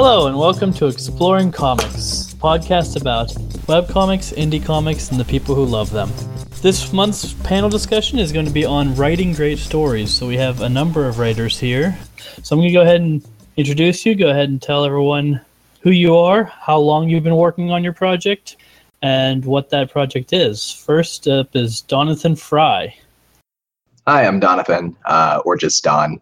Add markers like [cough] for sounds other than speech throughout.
Hello, and welcome to Exploring Comics, podcast about webcomics, indie comics, and the people who love them. This month's panel discussion is going to be on writing great stories. So we have a number of writers here. So I'm going to go ahead and introduce you. Go ahead and tell everyone who you are, how long you've been working on your project, and what that project is. First up is Donathan Fry. Hi, I'm Donathan, uh, or just Don.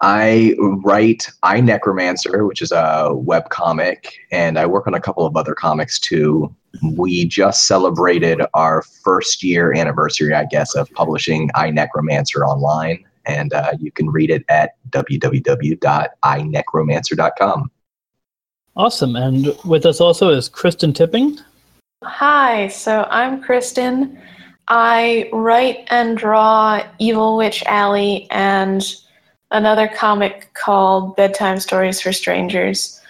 I write I Necromancer, which is a web comic, and I work on a couple of other comics too. We just celebrated our first year anniversary, I guess, of publishing I Necromancer online, and uh, you can read it at www.inecromancer.com. Awesome. And with us also is Kristen Tipping. Hi, so I'm Kristen. I write and draw Evil Witch Alley and another comic called Bedtime Stories for Strangers.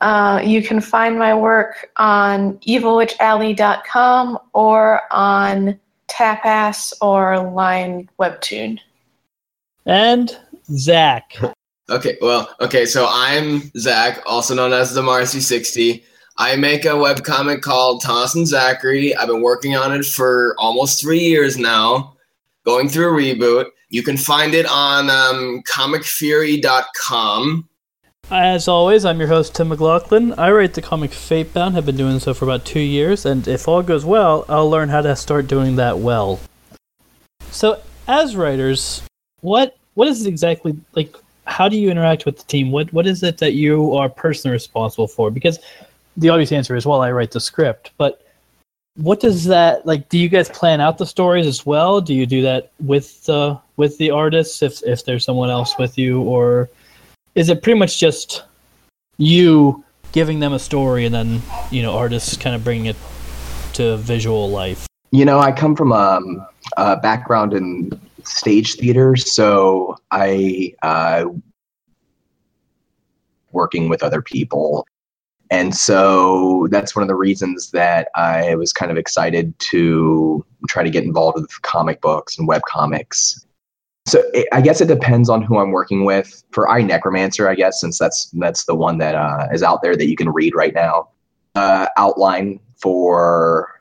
Uh, you can find my work on evilwitchalley.com or on Tapas or Line Webtoon. And Zach. Okay, well, okay, so I'm Zach, also known as the Marcy 60. I make a webcomic called Thomas and Zachary. I've been working on it for almost three years now, going through a reboot. You can find it on um, comicfury.com. As always, I'm your host, Tim McLaughlin. I write the comic Fatebound, have been doing so for about two years, and if all goes well, I'll learn how to start doing that well. So, as writers, what what is it exactly like? How do you interact with the team? What what is it that you are personally responsible for? Because the obvious answer is, well, I write the script, but what does that like do you guys plan out the stories as well? Do you do that with the with the artists if if there's someone else with you? Or is it pretty much just you giving them a story and then you know artists kind of bringing it to visual life? You know i come from a, a background in stage theater so i uh, working with other people and so that's one of the reasons that I was kind of excited to try to get involved with comic books and web comics. So it, I guess it depends on who I'm working with. For I Necromancer, I guess since that's that's the one that uh, is out there that you can read right now. Uh, outline for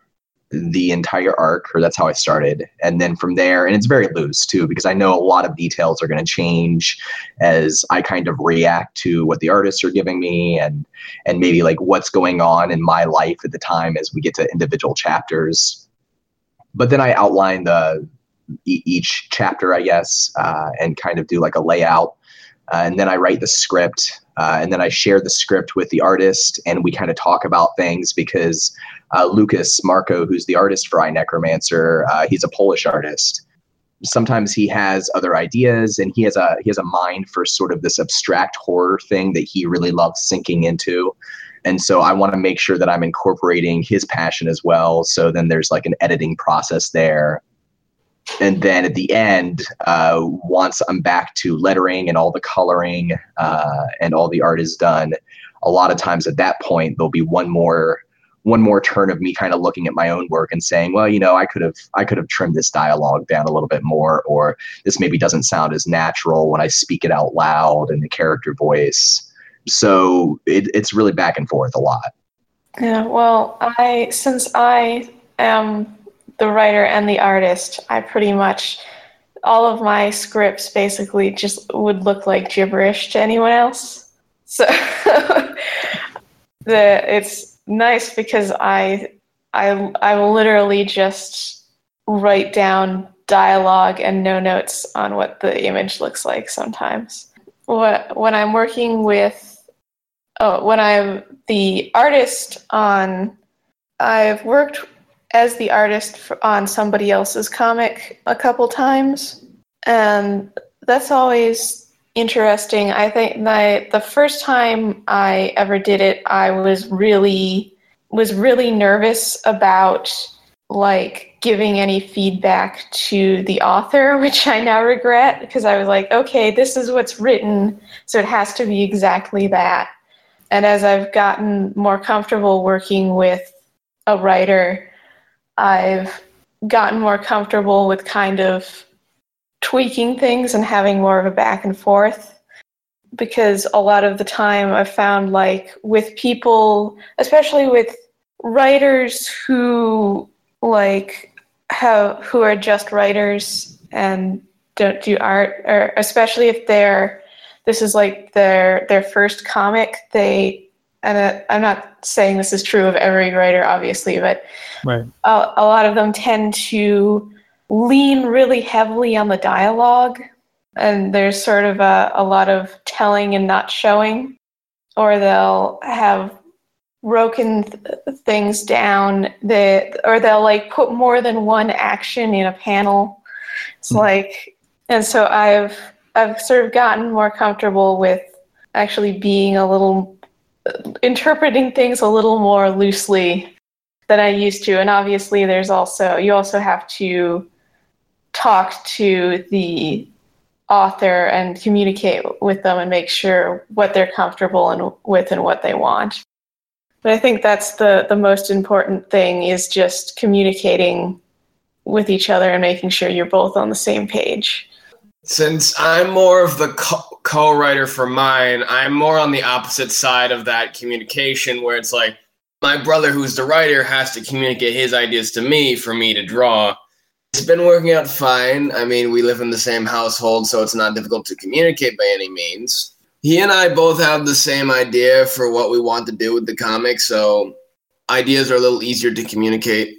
the entire arc, or that's how I started. And then from there, and it's very loose too, because I know a lot of details are going to change as I kind of react to what the artists are giving me, and and maybe like what's going on in my life at the time as we get to individual chapters. But then I outline the each chapter, I guess, uh, and kind of do like a layout, uh, and then I write the script. Uh, and then I share the script with the artist, and we kind of talk about things because uh, Lucas Marco, who's the artist for I Necromancer, uh, he's a Polish artist. Sometimes he has other ideas, and he has a he has a mind for sort of this abstract horror thing that he really loves sinking into. And so I want to make sure that I'm incorporating his passion as well. So then there's like an editing process there. And then at the end, uh, once I'm back to lettering and all the coloring uh, and all the art is done, a lot of times at that point, there'll be one more one more turn of me kind of looking at my own work and saying, well, you know, I could have I could have trimmed this dialogue down a little bit more, or this maybe doesn't sound as natural when I speak it out loud in the character voice. So it, it's really back and forth a lot. Yeah, well, I since I am the writer and the artist, I pretty much all of my scripts basically just would look like gibberish to anyone else. So [laughs] the it's nice because I I I literally just write down dialogue and no notes on what the image looks like sometimes. When I'm working with oh when I'm the artist on I've worked as the artist on somebody else's comic a couple times and that's always interesting. I think that the first time I ever did it, I was really was really nervous about like giving any feedback to the author, [laughs] which I now regret because I was like, okay, this is what's written, so it has to be exactly that. And as I've gotten more comfortable working with a writer, I've gotten more comfortable with kind of tweaking things and having more of a back and forth. because a lot of the time I've found like with people, especially with writers who like have who are just writers and don't do art, or especially if they're this is like their their first comic, they and uh, I'm not saying this is true of every writer, obviously, but Right. a, a lot of them tend to lean really heavily on the dialogue, and there's sort of a, a lot of telling and not showing, or they'll have broken th- things down that or they'll like put more than one action in a panel it's Hmm. like and so i've i've sort of gotten more comfortable with actually being a little interpreting things a little more loosely than i used to and obviously there's also you also have to talk to the author and communicate with them and make sure what they're comfortable and with and what they want but I think that's the the most important thing is just communicating with each other and making sure you're both on the same page. Since I'm more of the co- co-writer for mine, I'm more on the opposite side of that communication where it's like my brother who's the writer has to communicate his ideas to me for me to draw. It's been working out fine. I mean, we live in the same household, so it's not difficult to communicate by any means. He and I both have the same idea for what we want to do with the comic, so ideas are a little easier to communicate.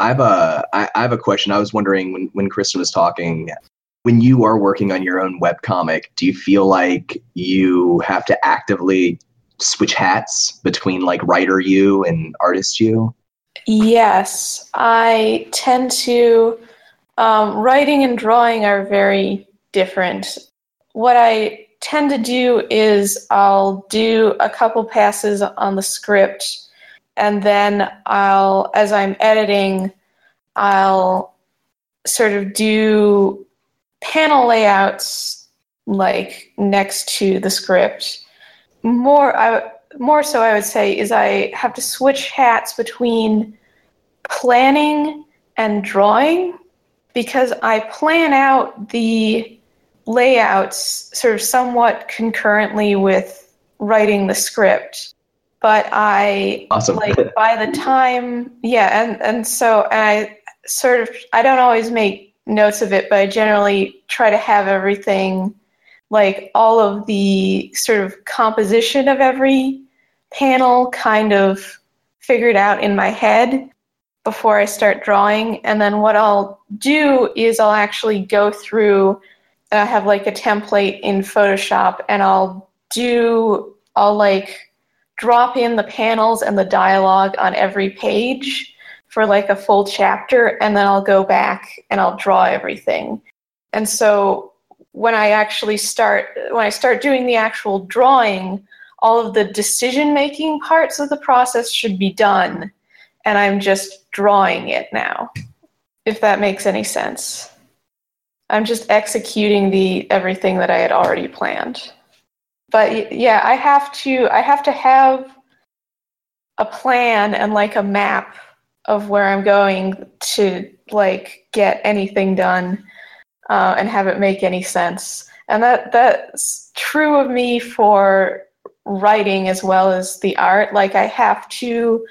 I have a I, I have a question. I was wondering when when Kristen was talking, when you are working on your own webcomic, do you feel like you have to actively switch hats between like writer you and artist you? Yes, I tend to. Um, writing and drawing are very different. What I tend to do is I'll do a couple passes on the script, and then I'll, as I'm editing, I'll sort of do panel layouts like next to the script. More, I more so, I would say, is I have to switch hats between planning and drawing because I plan out the layouts sort of somewhat concurrently with writing the script. But I Awesome. like by the time yeah, and and so and I sort of I don't always make notes of it, but I generally try to have everything like all of the sort of composition of every panel kind of figured out in my head before I start drawing. And then what I'll do is I'll actually go through, I have like a template in Photoshop, and I'll do, I'll like drop in the panels and the dialogue on every page for like a full chapter, and then I'll go back and I'll draw everything. And so when I actually start, when I start doing the actual drawing, all of the decision making parts of the process should be done and I'm just drawing it now. If that makes any sense. I'm just executing the everything that I had already planned. But yeah, I have to I have to have a plan and like a map of where I'm going to like get anything done uh, and have it make any sense. And that that's true of me for writing as well as the art. Like I have to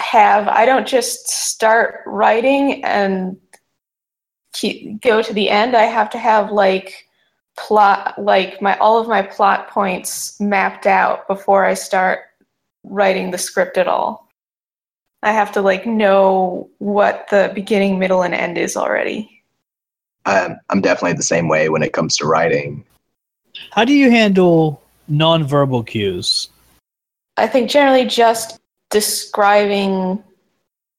have I don't just start writing and keep, go to the end. I have to have like plot like my all of my plot points mapped out before I start writing the script at all. I have to like know what the beginning, middle, and end is already. I'm, I'm definitely the same way when it comes to writing. How do you handle nonverbal cues? I think generally just describing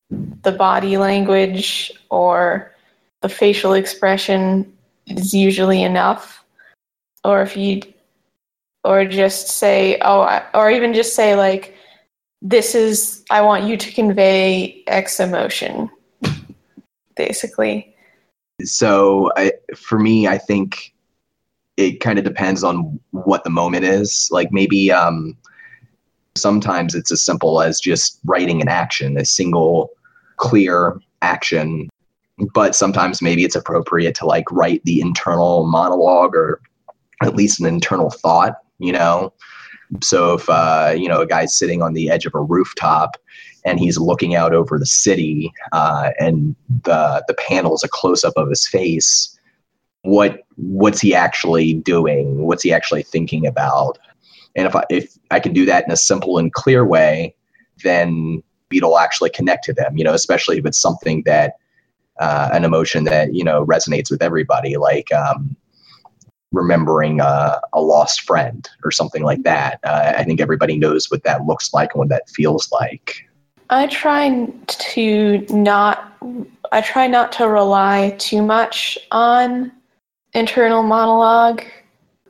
the body language or the facial expression is usually enough. Or if you, or just say, oh, or even just say, like, this is, I want you to convey X emotion, [laughs] basically. So I, for me, I think it kind of depends on what the moment is. Like maybe um, sometimes it's as simple as just writing an action, a single clear action. But sometimes maybe it's appropriate to like write the internal monologue or at least an internal thought, you know. So if uh, you know a guy's sitting on the edge of a rooftop and he's looking out over the city, uh, and the the panel is a close up of his face, what what's he actually doing? What's he actually thinking about? And if I, if I can do that in a simple and clear way, then it'll actually connect to them. You know, especially if it's something that uh, an emotion that you know resonates with everybody, like um, remembering a, a, lost friend or something like that. Uh, I think everybody knows what that looks like and what that feels like. I try to not. I try not to rely too much on internal monologue.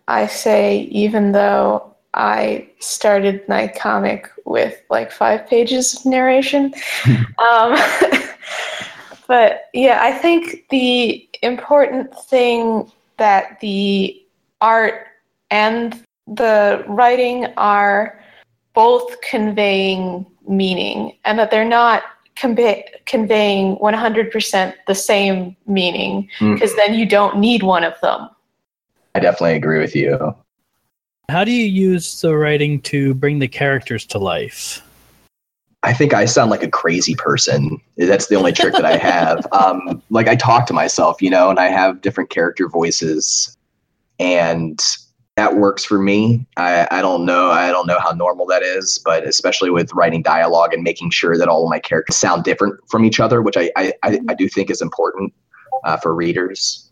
I say, even though I started my comic with like five pages of narration. [laughs] um, [laughs] but yeah, I think the important thing that the art and the writing are both conveying meaning and that they're not convey- conveying 100% the same meaning because mm. then you don't need one of them. I definitely agree with you. How do you use the writing to bring the characters to life? I think I sound like a crazy person. That's the only trick that I have. [laughs] Um, like I talk to myself, you know, and I have different character voices, and that works for me. I, I don't know. I don't know how normal that is, but especially with writing dialogue and making sure that all of my characters sound different from each other, which I I, I, I do think is important uh, for readers.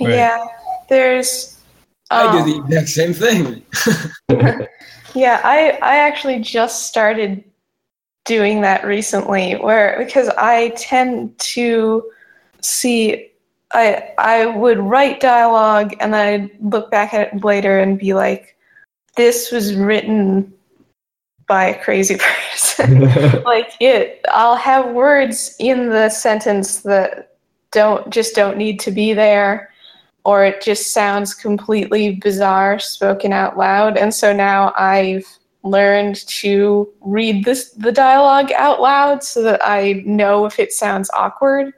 Right. Yeah, there's I do the um, exact same thing. [laughs] yeah, I I actually just started doing that recently where because I tend to see I I would write dialogue and I'd look back at it later and be like, this was written by a crazy [laughs] person. [laughs] like it I'll have words in the sentence that don't just don't need to be there or it just sounds completely bizarre spoken out loud. And so now I've learned to read this the dialogue out loud so that I know if it sounds awkward.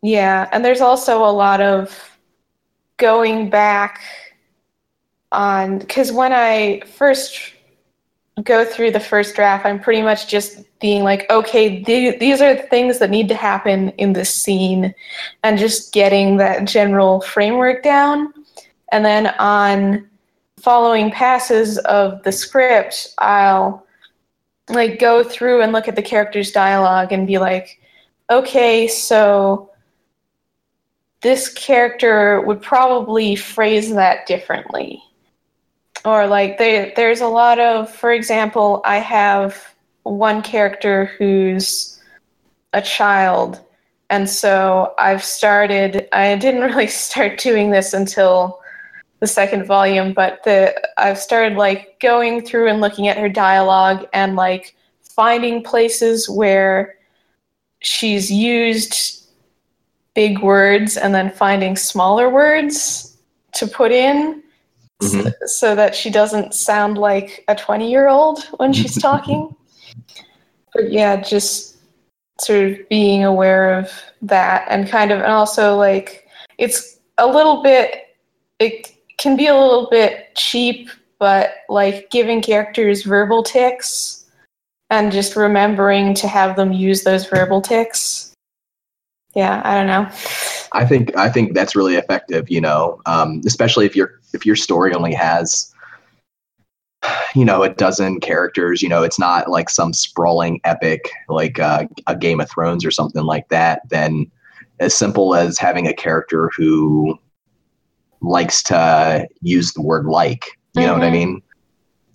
Yeah, and there's also a lot of going back on because when I first go through the first draft, I'm pretty much just being like, okay, th- these are the things that need to happen in this scene, and just getting that general framework down. And then on following passes of the script, I'll like go through and look at the character's dialogue and be like, okay, so this character would probably phrase that differently or like they, there's a lot of for example i have one character who's a child and so i've started i didn't [laughs] really start doing this until the second volume but the i've started like going through and looking at her dialogue and like finding places where she's used big words and then finding smaller words to put in mm-hmm. so, so that she doesn't sound like a 20 year old when she's [laughs] talking. but yeah, just sort of being aware of that and kind of, and also like it's a little bit, it can be a little bit cheap, but like giving characters verbal tics and just remembering to have them use those verbal tics. Yeah, I don't know. I think I think that's really effective. You know, um, especially if your if your story only has you know a dozen characters you know it's not like some sprawling epic like uh, a game of thrones or something like that then as simple as having a character who likes to use the word like you mm-hmm. know what i mm-hmm. mean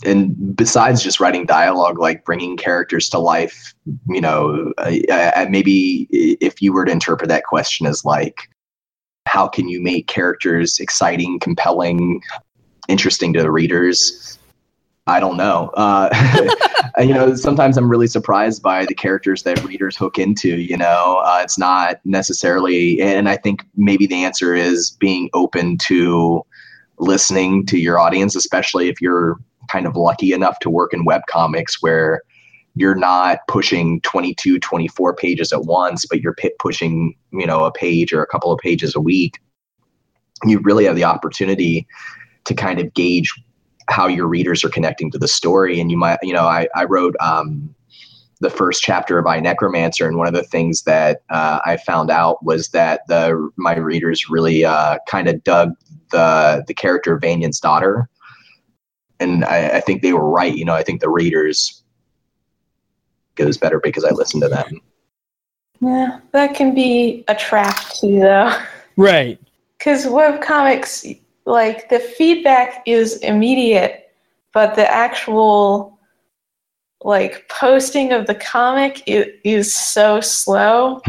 and besides just writing dialogue like bringing characters to life you know uh, uh, maybe if you were to interpret that question as like how can you make characters exciting, compelling, interesting to the readers? I don't know. Uh, [laughs] you know, sometimes I'm really surprised by the characters that readers hook into. You know, uh, it's not necessarily, and I think maybe the answer is being open to listening to your audience, especially if you're kind of lucky enough to work in web comics where you're not pushing 22 24 pages at once but you're pushing you know a page or a couple of pages a week you really have the opportunity to kind of gauge how your readers are connecting to the story. And you might, you know, I, I wrote um, the first chapter of I Necromancer, and one of the things that uh, I found out was that the my readers really uh, kind of dug the the character of Vanyan's daughter, and I, I think they were right. You know, I think the readers goes better because I listen to them. Yeah, that can be a trap too, though. Right. Because webcomics, like the feedback is immediate, but the actual like posting of the comic is, is so slow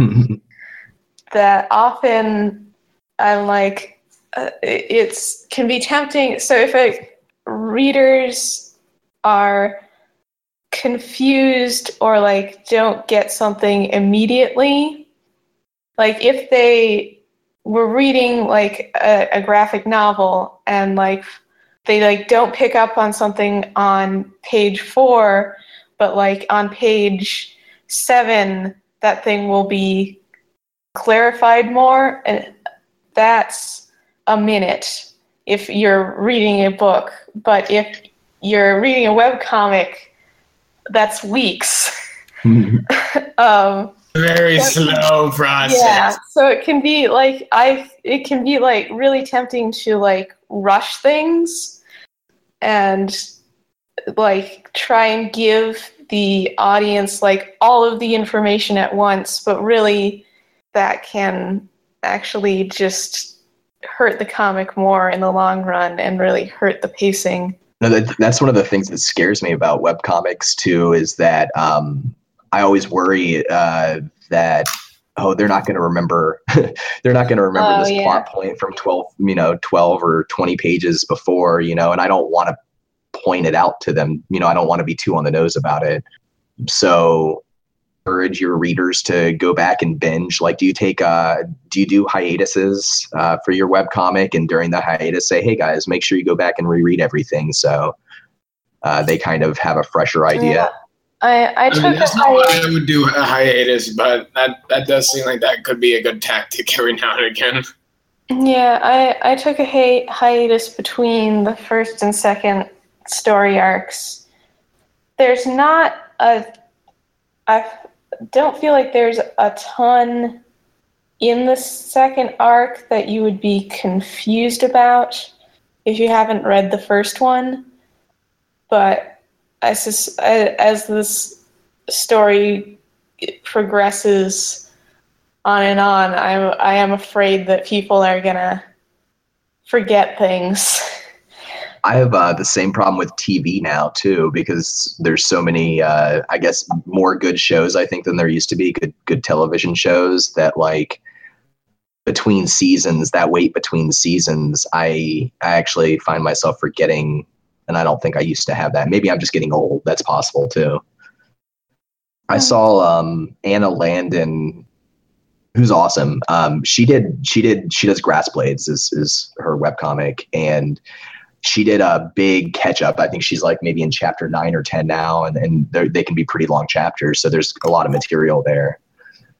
[laughs] that often I'm like, uh, it- it's can be tempting. So if a, readers are confused or like don't get something immediately, like if they were reading like a, a graphic novel and like they like don't pick up on something on page four, but like on page seven, that thing will be clarified more, and that's a minute if you're reading a book. But if you're reading a webcomic, that's weeks. [laughs] um, Very Yeah. slow process. yeah, so it can be like I it can be like really tempting to like rush things and like try and give the audience like all of the information at once, but really that can actually just hurt the comic more in the long run and really hurt the pacing. No, that, that's one of the things that scares me about webcomics too. Is that um, I always worry uh, that oh they're not going to remember [laughs] they're not going to remember Oh, this yeah. plot point from twelve you know twelve or twenty pages before you know, and I don't want to point it out to them. You know, I don't want to be too on the nose about it. So encourage your readers to go back and binge like do you take uh do you do hiatuses uh, for your web comic, and during the hiatus say hey guys make sure you go back and reread everything so uh, they kind of have a fresher idea Yeah. I, I I took mean, a that's not why hiatus. I would do a hiatus, but that, that does seem like that could be a good tactic [laughs] every now and again. Yeah, I, I took a hi- hiatus between the first and second story arcs. There's not a. I don't feel like there's a ton in the second arc that you would be confused about if you haven't read the first one. But as this, as this story progresses on and on, I'm I am afraid that people are gonna forget things. [laughs] i have uh, the same problem with tv now too because there's so many uh, i guess more good shows i think than there used to be. Good good television shows that like between seasons that wait between seasons i i actually find myself forgetting and i don't think i used to have that. Maybe i'm just getting old. That's possible too. I saw um anna landon who's awesome. Um she did she did she does grass blades is is her webcomic and she did a big catch up i think she's like maybe in chapter 9 or 10 now and, and they're- can be pretty long chapters so there's a lot of material there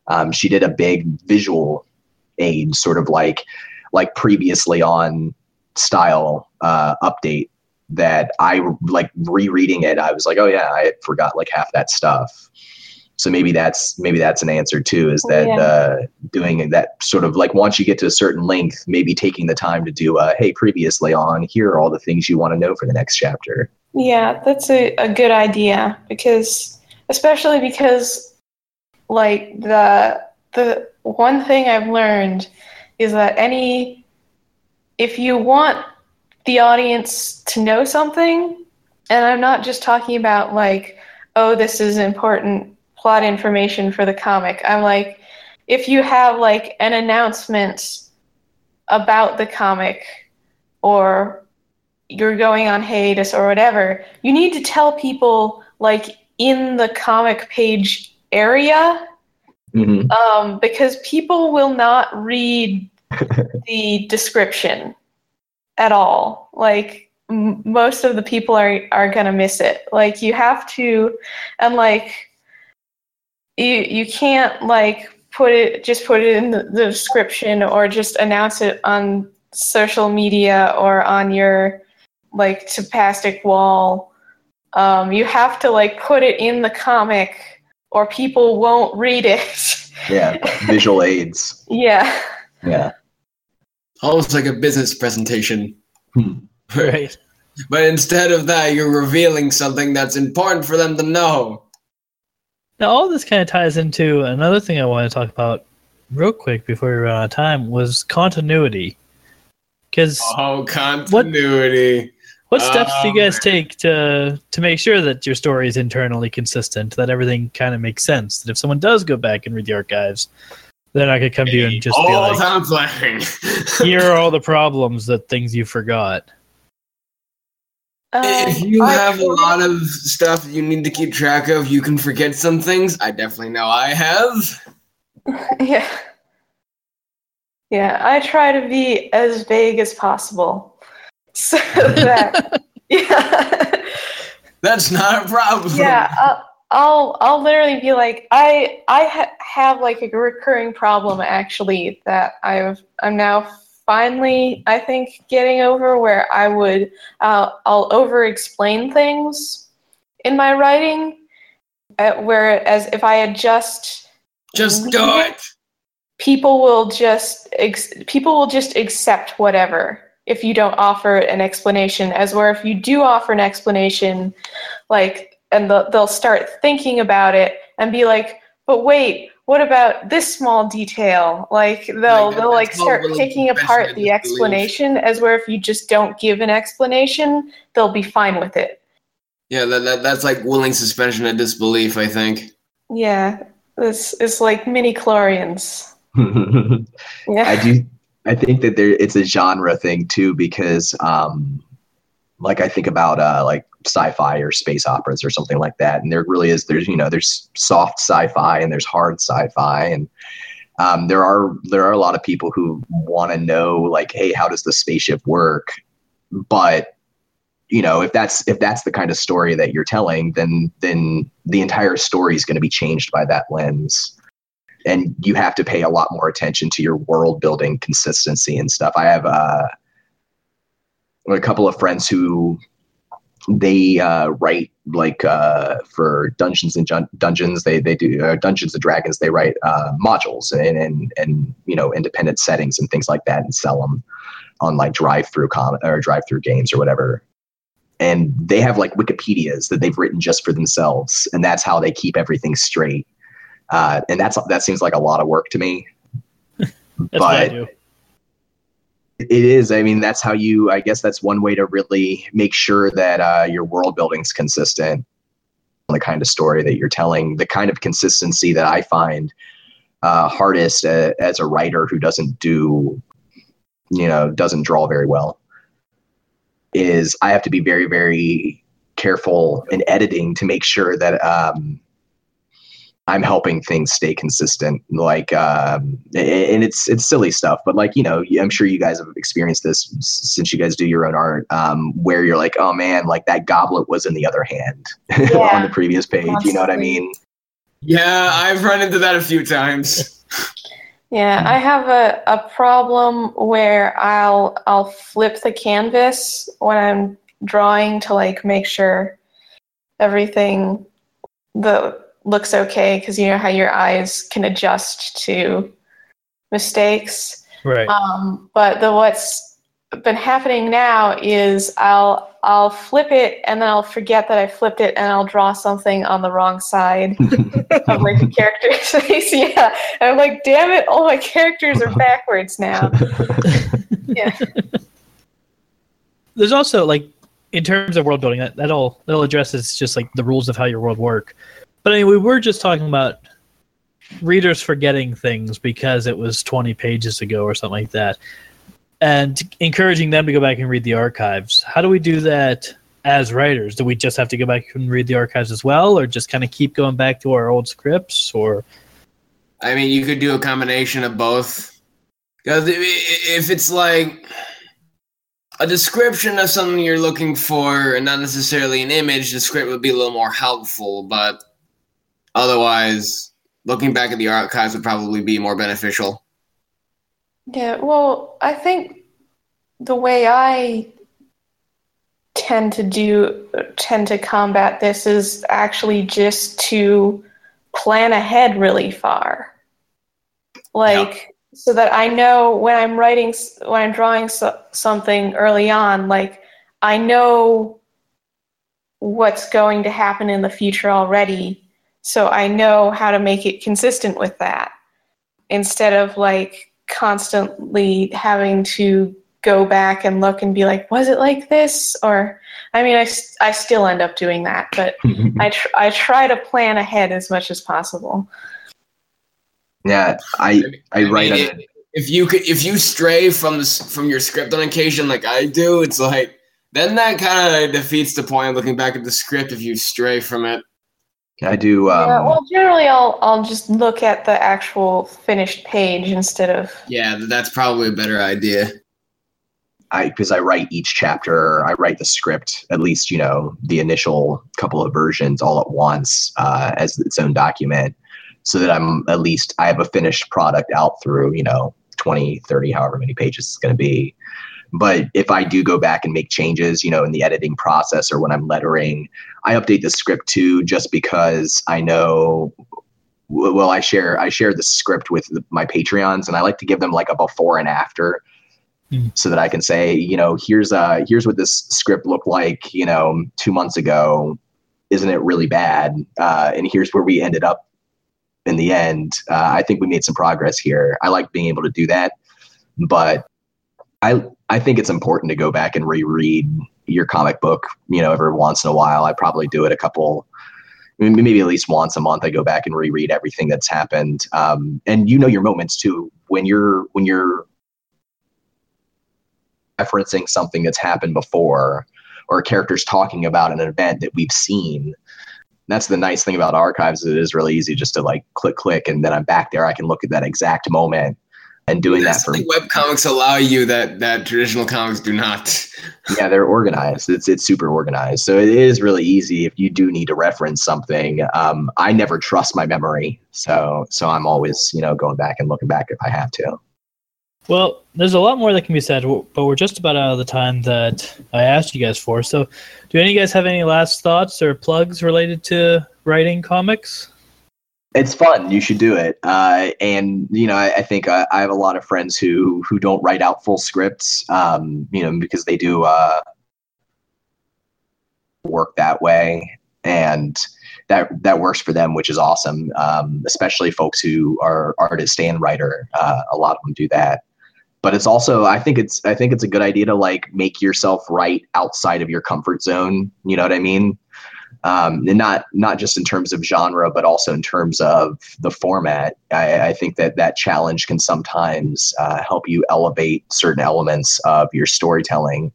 um, she did a big visual aid sort of like like previously on style uh, update that I like rereading it. I was like, oh yeah, I forgot like half that stuff. So maybe that's maybe that's an answer too. Is that Yeah. uh, doing that sort of like once you get to a certain length, maybe taking the time to do uh, hey previously on here are all the things you want to know for the next chapter. Yeah, that's a, a good idea because especially because like the the one thing I've learned is that any if you want the audience to know something, and I'm not just talking about like, oh, this is important plot information for the comic. I'm like, if you have like an announcement about the comic or you're going on hiatus or whatever, you need to tell people like in the comic page area Mhm. um, because people will not read [laughs] the description at all. Like m- most of the people are are gonna miss it. Like you have to, and like you you can't like put it just put it in the, the description or just announce it on social media or on your like Tapastic wall. Um, you have to like put it in the comic, or people won't read it. [laughs] Yeah, visual aids. yeah. Yeah. Almost like a business presentation. Hmm. [laughs] Right. But instead of that, you're revealing something that's important for them to know. Now, all this kind of ties into another thing I want to talk about real quick before we run out of time was continuity. Because Oh, continuity. what steps do you Oh, guys take to to make sure that your story is internally consistent, that everything kind of makes sense, that if someone does go back and read the archives, they're not going to come to you and just be like, time playing. [laughs] "Here are all the problems that things you forgot." If Um, you I have a lot of stuff you need to keep track of, you can forget some things. I definitely know I have. [laughs] Yeah. Yeah, I try to be as vague as possible. [laughs] So that [laughs] yeah. That's not a problem. yeah, I'll, I'll I'll literally be like I I ha- have like a recurring problem actually that I've I'm now finally I think getting over where I would uh, I'll over explain things in my writing uh, whereas if I had just Just do it. people will just ex- people will just accept whatever if you don't offer an explanation as where if you do offer an explanation like and they'll, they'll start thinking about it and be like but wait what about this small detail like they'll Like, they'll like start willing picking apart the disbelief. explanation as where if you just don't give an explanation they'll be fine with it Yeah, that, that that's like willing suspension of disbelief. I think. yeah this is like midi-chlorians [laughs] I do. I think that there it's a genre thing too because, um, like I think about uh, like sci-fi or space operas or something like that, and there really is there's you know there's soft sci-fi and there's hard sci-fi, and um, there are there are a lot of people who want to know like, hey, how does the spaceship work? But you know, if that's if that's the kind of story that you're telling, then then the entire story is going to be changed by that lens and you have to pay a lot more attention to your world building consistency and stuff. I have uh, a couple of friends who they uh, write like uh, for Dungeons and Jun- Dungeons. They they do uh, Dungeons and Dragons. They write uh, modules and, and and you know independent settings and things like that and sell them on like drive through com or drive through games or whatever. And they have like Wikipedias that they've written just for themselves, and that's how they keep everything straight uh, and that's that seems like a lot of work to me. [laughs] That's what I But- do. It is. I mean, that's how you. I guess that's one way to really make sure that uh, your world building's consistent. The kind of story that you're telling, the kind of consistency that I find uh, hardest uh, as a writer who doesn't do, you know, doesn't draw very well, is I have to be very, very careful in editing to make sure that um, I'm helping things stay consistent. Like, um, and it's it's silly stuff, but like you know, I'm sure you guys have experienced this since you guys do your own art, um, where you're like, oh man, like that goblet was in the other hand [laughs] on the previous page. You know what I mean? Yeah, I've run into that a few times. Yeah, I have a, a problem where I'll I'll flip the canvas when I'm drawing to like make sure everything the looks okay because you know how your eyes can adjust to mistakes. Right. Um, but the what's been happening now is I'll I'll flip it and then I'll forget that I flipped it and I'll draw something on the wrong side [laughs] of like a character's [laughs] face. Yeah. And I'm like, damn it, all my characters are backwards now. [laughs] Yeah. There's also like in terms of world building that that all that all addresses just like the rules of how your world work. But I mean, we were just talking about readers forgetting things because it was 20 pages ago or something like that, and encouraging them to go back and read the archives. How do we do that as writers? Do we just have to go back and read the archives as well, or just kind of keep going back to our old scripts? Or I mean, you could do a combination of both. Because if it's like a description of something you're looking for and not necessarily an image, the script would be a little more helpful. But otherwise, looking back at the archives would probably be more beneficial. Yeah, well, I think the way I tend to do tend to combat this is actually just to plan ahead really far. Like so that I know when I'm writing when I'm drawing so, something early on like I know what's going to happen in the future already so I know how to make it consistent with that instead of like constantly having to go back and look and be like, was it like this? Or, I mean, I, I still end up doing that, but [laughs] I, tr- I try to plan ahead as much as possible. Yeah, I I write I mean, on it- if you could if you stray from this from your script on occasion like I do, it's like then that kind of defeats the point of looking back at the script if you stray from it. I do um yeah, well, generally, I'll I'll just look at the actual finished page instead of. Yeah, that's probably a better idea. I because I write each chapter, I write the script, at least you know the initial couple of versions all at once uh, as its own document, so that I'm at least I have a finished product out through you know 20, 30, however many pages it's going to be. But if I do go back and make changes, you know, in the editing process or when I'm lettering, I update the script too, just because I know. Well, I share I share the script with my Patreons, and I like to give them like a before and after so that I can say, you know, here's uh here's what this script looked like, you know, two months ago. Isn't it really bad? Uh, and here's where we ended up in the end. Uh, I think we made some progress here. I like being able to do that, but I I think it's important to go back and reread your comic book, you know, every once in a while. I probably do it a couple maybe at least once a month i go back and reread everything that's happened. Um, and you know your moments too. When you're when you're referencing something that's happened before or characters talking about an event that we've seen that's the nice thing about archives it is really easy just to like click click and then i'm back there. I can look at that exact moment and doing That's that for something web comics allow you that that traditional comics do not. yeah they're organized it's it's super organized so it is really easy if you do need to reference something um, i never trust my memory so so i'm always you know going back and looking back if i have to Well, there's a lot more that can be said, but we're just about out of the time that I asked you guys for. So, do any of you guys have any last thoughts or plugs related to writing comics? It's fun. You should do it. Uh, and you know i, I think I, I have a lot of friends who who don't write out full scripts um, you know because they do uh, work that way. And that that works for them which is awesome. Um, especially folks who are artist and writer uh, a lot of them do that. But it's also i think it's i think it's a good idea to like make yourself write outside of your comfort zone. You know what i mean um, and not not just in terms of genre, but also in terms of the format. I, I think that that challenge can sometimes uh, help you elevate certain elements of your storytelling,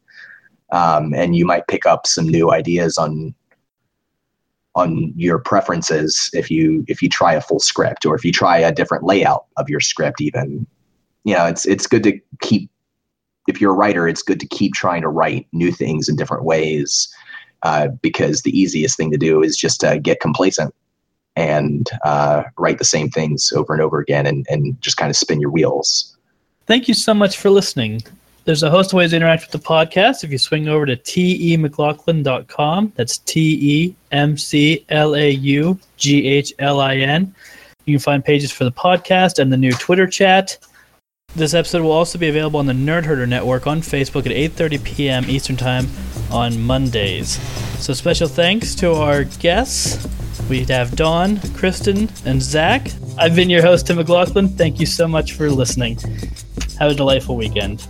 um, and you might pick up some new ideas on on your preferences if you if you try a full script or if you try a different layout of your script. Even you know, it's it's good to keep. If you're a writer, it's good to keep trying to write new things in different ways uh, because the easiest thing to do is just uh, get complacent and uh, write the same things over and over again and, and just kind of spin your wheels. Thank you so much for listening. There's a host of ways to interact with the podcast. If you swing over to temclaughlin.com, that's T E M C L A U G H L I N, you can find pages for the podcast and the new Twitter chat. This episode will also be available on the Nerd Herder Network on Facebook at 8:30 p.m. Eastern Time on Mondays. So special thanks to our guests. We have Don, Kristen, and Zach. I've been your host, Tim McLaughlin. Thank you so much for listening. Have a delightful weekend.